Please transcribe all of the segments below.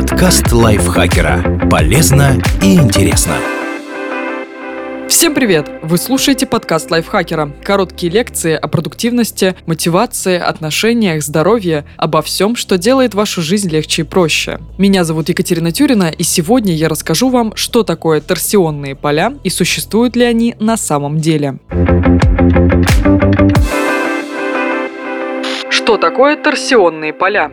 Подкаст лайфхакера. Полезно и интересно. Всем привет! Вы слушаете подкаст лайфхакера. Короткие лекции о продуктивности, мотивации, отношениях, здоровье, обо всем, что делает вашу жизнь легче и проще. Меня зовут Екатерина Тюрина, и сегодня я расскажу вам, что такое торсионные поля и существуют ли они на самом деле. Что такое торсионные поля?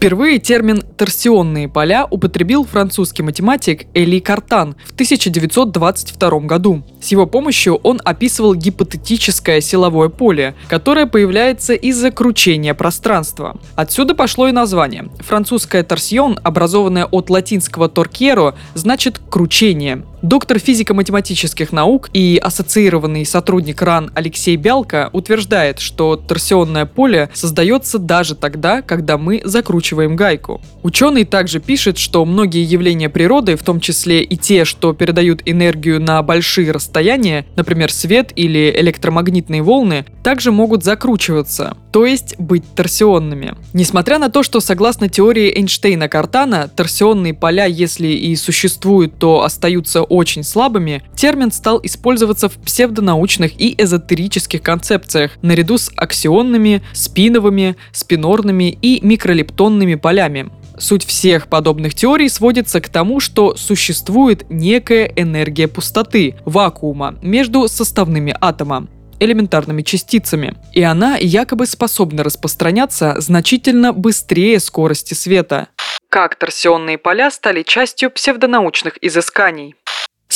Впервые термин «торсионные поля» употребил французский математик Эли Картан в 1922 году. С его помощью он описывал гипотетическое силовое поле, которое появляется из-за кручения пространства. Отсюда пошло и название. Французское «торсион», образованное от латинского «торкеро», значит «кручение». Доктор физико-математических наук и ассоциированный сотрудник РАН Алексей Бялко утверждает, что торсионное поле создается даже тогда, когда мы закручиваем гайку. Ученый также пишет, что многие явления природы, в том числе и те, что передают энергию на большие расстояния, например, свет или электромагнитные волны, также могут закручиваться, то есть быть торсионными. Несмотря на то, что согласно теории Эйнштейна-Картана, торсионные поля, если и существуют, то остаются очень слабыми, термин стал использоваться в псевдонаучных и эзотерических концепциях наряду с аксионными, спиновыми, спинорными и микролептонными полями. Суть всех подобных теорий сводится к тому, что существует некая энергия пустоты, вакуума, между составными атома элементарными частицами, и она якобы способна распространяться значительно быстрее скорости света. Как торсионные поля стали частью псевдонаучных изысканий?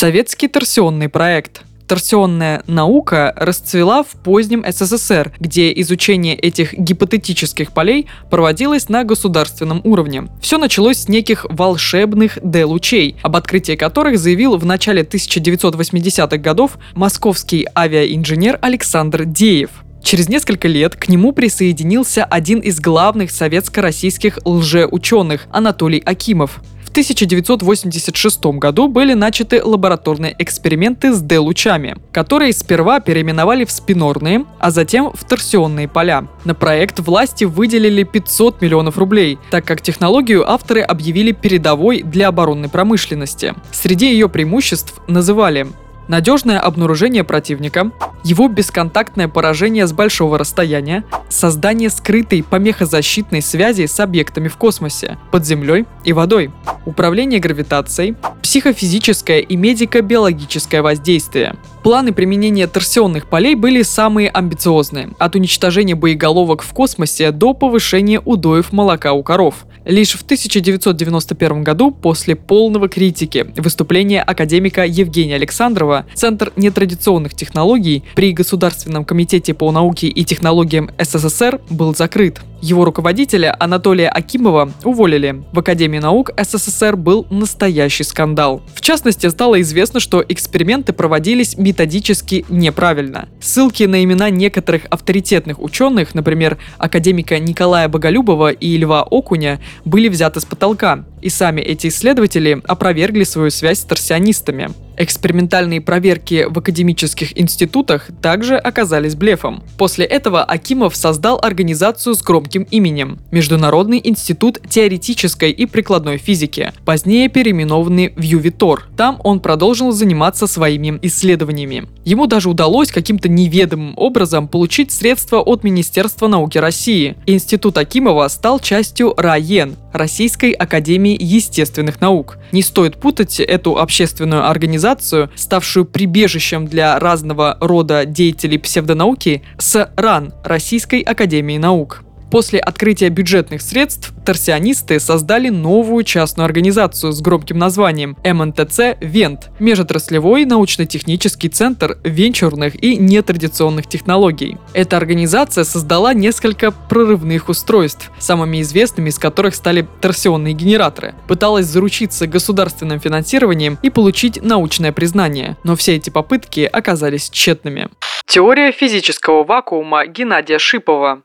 Советский торсионный проект. Торсионная наука расцвела в позднем СССР, где изучение этих гипотетических полей проводилось на государственном уровне. Все началось с неких волшебных D-лучей, об открытии которых заявил в начале 1980-х годов московский авиаинженер Александр Деев. Через несколько лет к нему присоединился один из главных советско-российских лжеученых Анатолий Акимов. В 1986 году были начаты лабораторные эксперименты с D-лучами, которые сперва переименовали в спинорные, а затем в торсионные поля. На проект власти выделили 500 миллионов рублей, так как технологию авторы объявили передовой для оборонной промышленности. Среди ее преимуществ называли надежное обнаружение противника, его бесконтактное поражение с большого расстояния, создание скрытой помехозащитной связи с объектами в космосе, под землей и водой, управление гравитацией, психофизическое и медико-биологическое воздействие. Планы применения торсионных полей были самые амбициозные, от уничтожения боеголовок в космосе до повышения удоев молока у коров. Лишь в 1991 году, после полного критики выступления академика Евгения Александрова, Центр нетрадиционных технологий при Государственном комитете по науке и технологиям СССР был закрыт. Его руководителя Анатолия Акимова уволили. В Академии наук СССР был настоящий скандал. В частности, стало известно, что эксперименты проводились методически неправильно. Ссылки на имена некоторых авторитетных ученых, например, академика Николая Боголюбова и Льва Окуня, были взяты с потолка, и сами эти исследователи опровергли свою связь с торсионистами. Экспериментальные проверки в академических институтах также оказались блефом. После этого Акимов создал организацию с громким именем – Международный институт теоретической и прикладной физики, позднее переименованный в ЮВИТОР. Там он продолжил заниматься своими исследованиями. Ему даже удалось каким-то неведомым образом получить средства от Министерства науки России. Институт Акимова стал частью РАЕН – Российской академии естественных наук. Не стоит путать эту общественную организацию, ставшую прибежищем для разного рода деятелей псевдонауки, с РАН – Российской академии наук. После открытия бюджетных средств торсионисты создали новую частную организацию с громким названием МНТЦ «Вент» – Межотраслевой научно-технический центр венчурных и нетрадиционных технологий. Эта организация создала несколько прорывных устройств, самыми известными из которых стали торсионные генераторы. Пыталась заручиться государственным финансированием и получить научное признание, но все эти попытки оказались тщетными. Теория физического вакуума Геннадия Шипова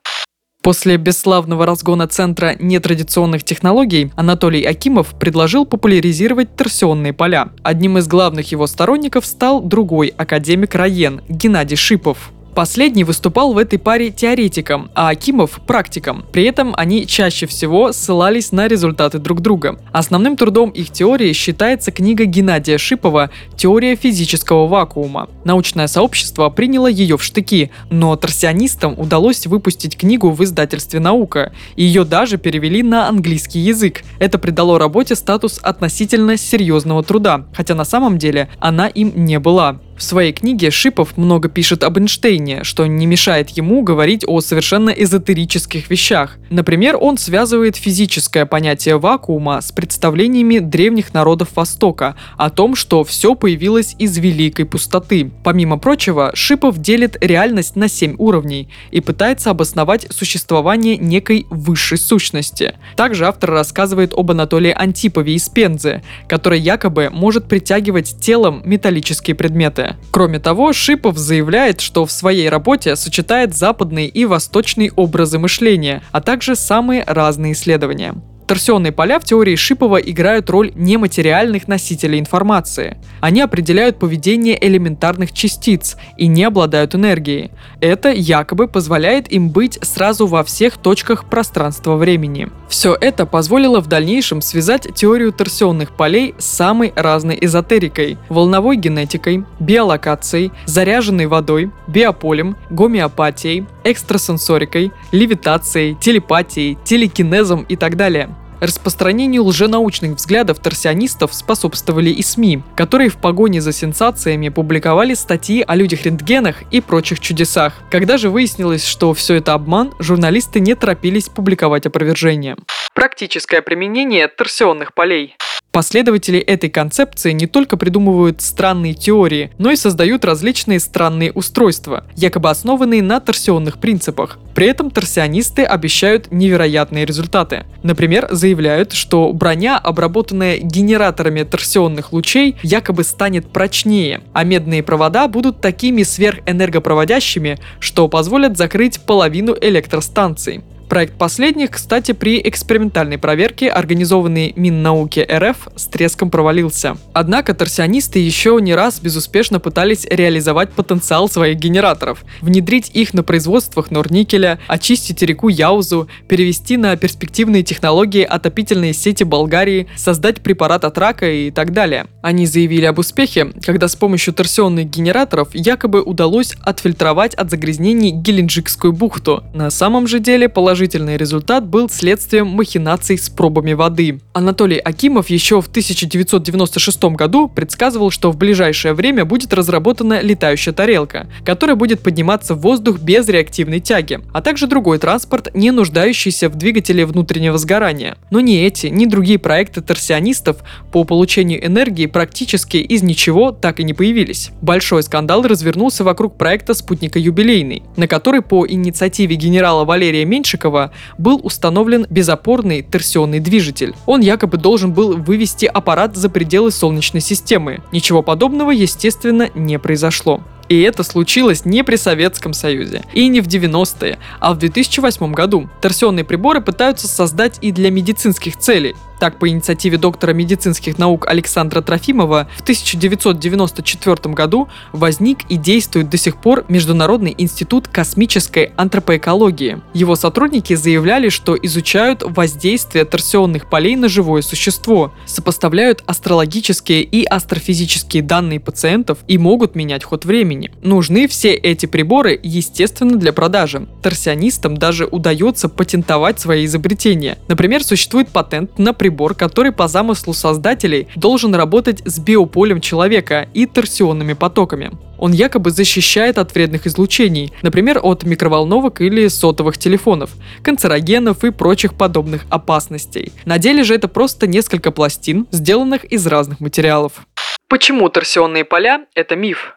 После бесславного разгона Центра нетрадиционных технологий Анатолий Акимов предложил популяризировать торсионные поля. Одним из главных его сторонников стал другой академик Раен Геннадий Шипов. Последний выступал в этой паре теоретиком, а Акимов – практиком. При этом они чаще всего ссылались на результаты друг друга. Основным трудом их теории считается книга Геннадия Шипова «Теория физического вакуума». Научное сообщество приняло ее в штыки, но торсионистам удалось выпустить книгу в издательстве «Наука». Ее даже перевели на английский язык. Это придало работе статус относительно серьезного труда, хотя на самом деле она им не была. В своей книге Шипов много пишет об Эйнштейне, что не мешает ему говорить о совершенно эзотерических вещах. Например, он связывает физическое понятие вакуума с представлениями древних народов Востока о том, что все появилось из великой пустоты. Помимо прочего, Шипов делит реальность на семь уровней и пытается обосновать существование некой высшей сущности. Также автор рассказывает об Анатолии Антипове из Пензы, который якобы может притягивать телом металлические предметы. Кроме того, Шипов заявляет, что в своей работе сочетает западные и восточные образы мышления, а также самые разные исследования. Торсионные поля в теории Шипова играют роль нематериальных носителей информации. Они определяют поведение элементарных частиц и не обладают энергией. Это якобы позволяет им быть сразу во всех точках пространства-времени. Все это позволило в дальнейшем связать теорию торсионных полей с самой разной эзотерикой, волновой генетикой, биолокацией, заряженной водой, биополем, гомеопатией, экстрасенсорикой, левитацией, телепатией, телекинезом и так далее. Распространению лженаучных взглядов торсионистов способствовали и СМИ, которые в погоне за сенсациями публиковали статьи о людях-рентгенах и прочих чудесах. Когда же выяснилось, что все это обман, журналисты не торопились публиковать опровержение. Практическое применение торсионных полей. Последователи этой концепции не только придумывают странные теории, но и создают различные странные устройства, якобы основанные на торсионных принципах. При этом торсионисты обещают невероятные результаты. Например, заявляют, что броня, обработанная генераторами торсионных лучей, якобы станет прочнее, а медные провода будут такими сверхэнергопроводящими, что позволят закрыть половину электростанций. Проект последних, кстати, при экспериментальной проверке, организованной Миннауки РФ, с треском провалился. Однако торсионисты еще не раз безуспешно пытались реализовать потенциал своих генераторов, внедрить их на производствах Норникеля, очистить реку Яузу, перевести на перспективные технологии отопительные сети Болгарии, создать препарат от рака и так далее. Они заявили об успехе, когда с помощью торсионных генераторов якобы удалось отфильтровать от загрязнений Геленджикскую бухту. На самом же деле положение положительный результат был следствием махинаций с пробами воды. Анатолий Акимов еще в 1996 году предсказывал, что в ближайшее время будет разработана летающая тарелка, которая будет подниматься в воздух без реактивной тяги, а также другой транспорт, не нуждающийся в двигателе внутреннего сгорания. Но ни эти, ни другие проекты торсионистов по получению энергии практически из ничего так и не появились. Большой скандал развернулся вокруг проекта спутника «Юбилейный», на который по инициативе генерала Валерия Меньшикова Меньшикова был установлен безопорный торсионный движитель. Он якобы должен был вывести аппарат за пределы Солнечной системы. Ничего подобного, естественно, не произошло. И это случилось не при Советском Союзе и не в 90-е, а в 2008 году. Торсионные приборы пытаются создать и для медицинских целей. Так, по инициативе доктора медицинских наук Александра Трофимова в 1994 году возник и действует до сих пор Международный институт космической антропоэкологии. Его сотрудники заявляли, что изучают воздействие торсионных полей на живое существо, сопоставляют астрологические и астрофизические данные пациентов и могут менять ход времени. Нужны все эти приборы, естественно, для продажи. Торсионистам даже удается патентовать свои изобретения. Например, существует патент на прибор, который по замыслу создателей должен работать с биополем человека и торсионными потоками. Он якобы защищает от вредных излучений, например, от микроволновок или сотовых телефонов, канцерогенов и прочих подобных опасностей. На деле же это просто несколько пластин, сделанных из разных материалов. Почему торсионные поля – это миф?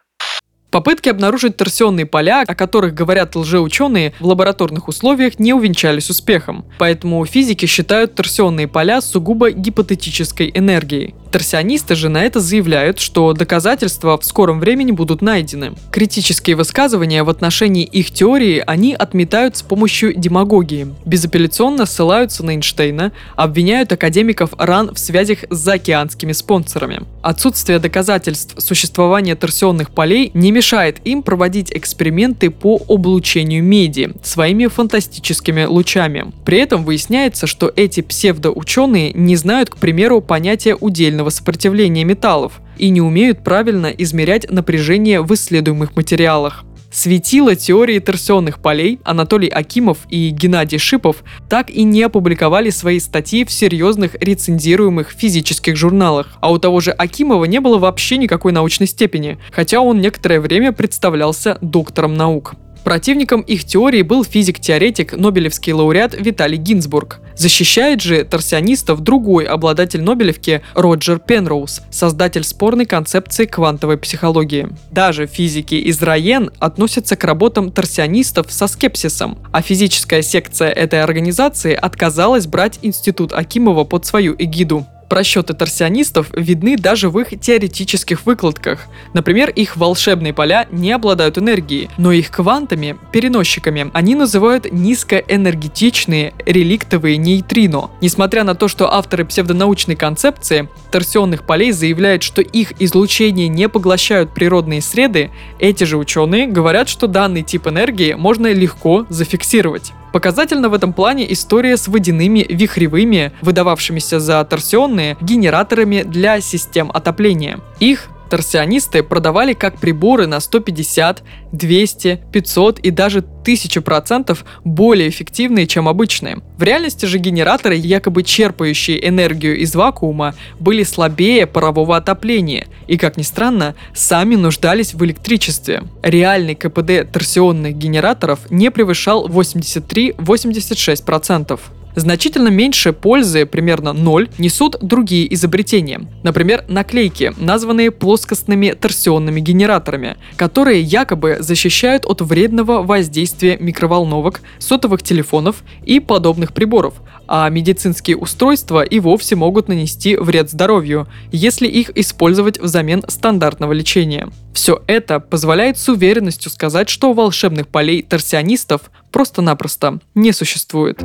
Попытки обнаружить торсионные поля, о которых говорят лжеученые, в лабораторных условиях не увенчались успехом. Поэтому физики считают торсионные поля сугубо гипотетической энергией. Торсионисты же на это заявляют, что доказательства в скором времени будут найдены. Критические высказывания в отношении их теории они отметают с помощью демагогии. Безапелляционно ссылаются на Эйнштейна, обвиняют академиков РАН в связях с заокеанскими спонсорами. Отсутствие доказательств существования торсионных полей не мешает им проводить эксперименты по облучению меди своими фантастическими лучами. При этом выясняется, что эти псевдоученые не знают, к примеру, понятия удельного сопротивления металлов и не умеют правильно измерять напряжение в исследуемых материалах. Светила теории торсионных полей Анатолий Акимов и Геннадий Шипов так и не опубликовали свои статьи в серьезных рецензируемых физических журналах. А у того же Акимова не было вообще никакой научной степени, хотя он некоторое время представлялся доктором наук. Противником их теории был физик-теоретик, нобелевский лауреат Виталий Гинзбург. Защищает же торсионистов другой обладатель Нобелевки Роджер Пенроуз, создатель спорной концепции квантовой психологии. Даже физики из Райен относятся к работам торсионистов со скепсисом, а физическая секция этой организации отказалась брать институт Акимова под свою эгиду. Просчеты торсионистов видны даже в их теоретических выкладках. Например, их волшебные поля не обладают энергией, но их квантами, переносчиками, они называют низкоэнергетичные реликтовые нейтрино. Несмотря на то, что авторы псевдонаучной концепции торсионных полей заявляют, что их излучение не поглощают природные среды, эти же ученые говорят, что данный тип энергии можно легко зафиксировать. Показательна в этом плане история с водяными вихревыми, выдававшимися за торсионные, генераторами для систем отопления. Их торсионисты продавали как приборы на 150, 200, 500 и даже 1000% более эффективные, чем обычные. В реальности же генераторы, якобы черпающие энергию из вакуума, были слабее парового отопления и, как ни странно, сами нуждались в электричестве. Реальный КПД торсионных генераторов не превышал 83-86%. Значительно меньше пользы, примерно 0, несут другие изобретения. Например, наклейки, названные плоскостными торсионными генераторами, которые якобы защищают от вредного воздействия микроволновок, сотовых телефонов и подобных приборов, а медицинские устройства и вовсе могут нанести вред здоровью, если их использовать взамен стандартного лечения. Все это позволяет с уверенностью сказать, что волшебных полей торсионистов просто-напросто не существует.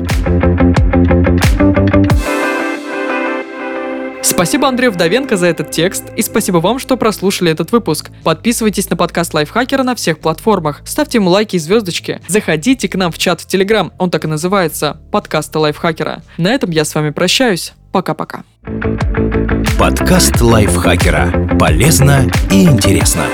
Спасибо Андрею Вдовенко за этот текст и спасибо вам, что прослушали этот выпуск. Подписывайтесь на подкаст Лайфхакера на всех платформах, ставьте ему лайки и звездочки, заходите к нам в чат в Телеграм, он так и называется, подкаста Лайфхакера. На этом я с вами прощаюсь. Пока-пока. Подкаст Лайфхакера. Полезно и интересно.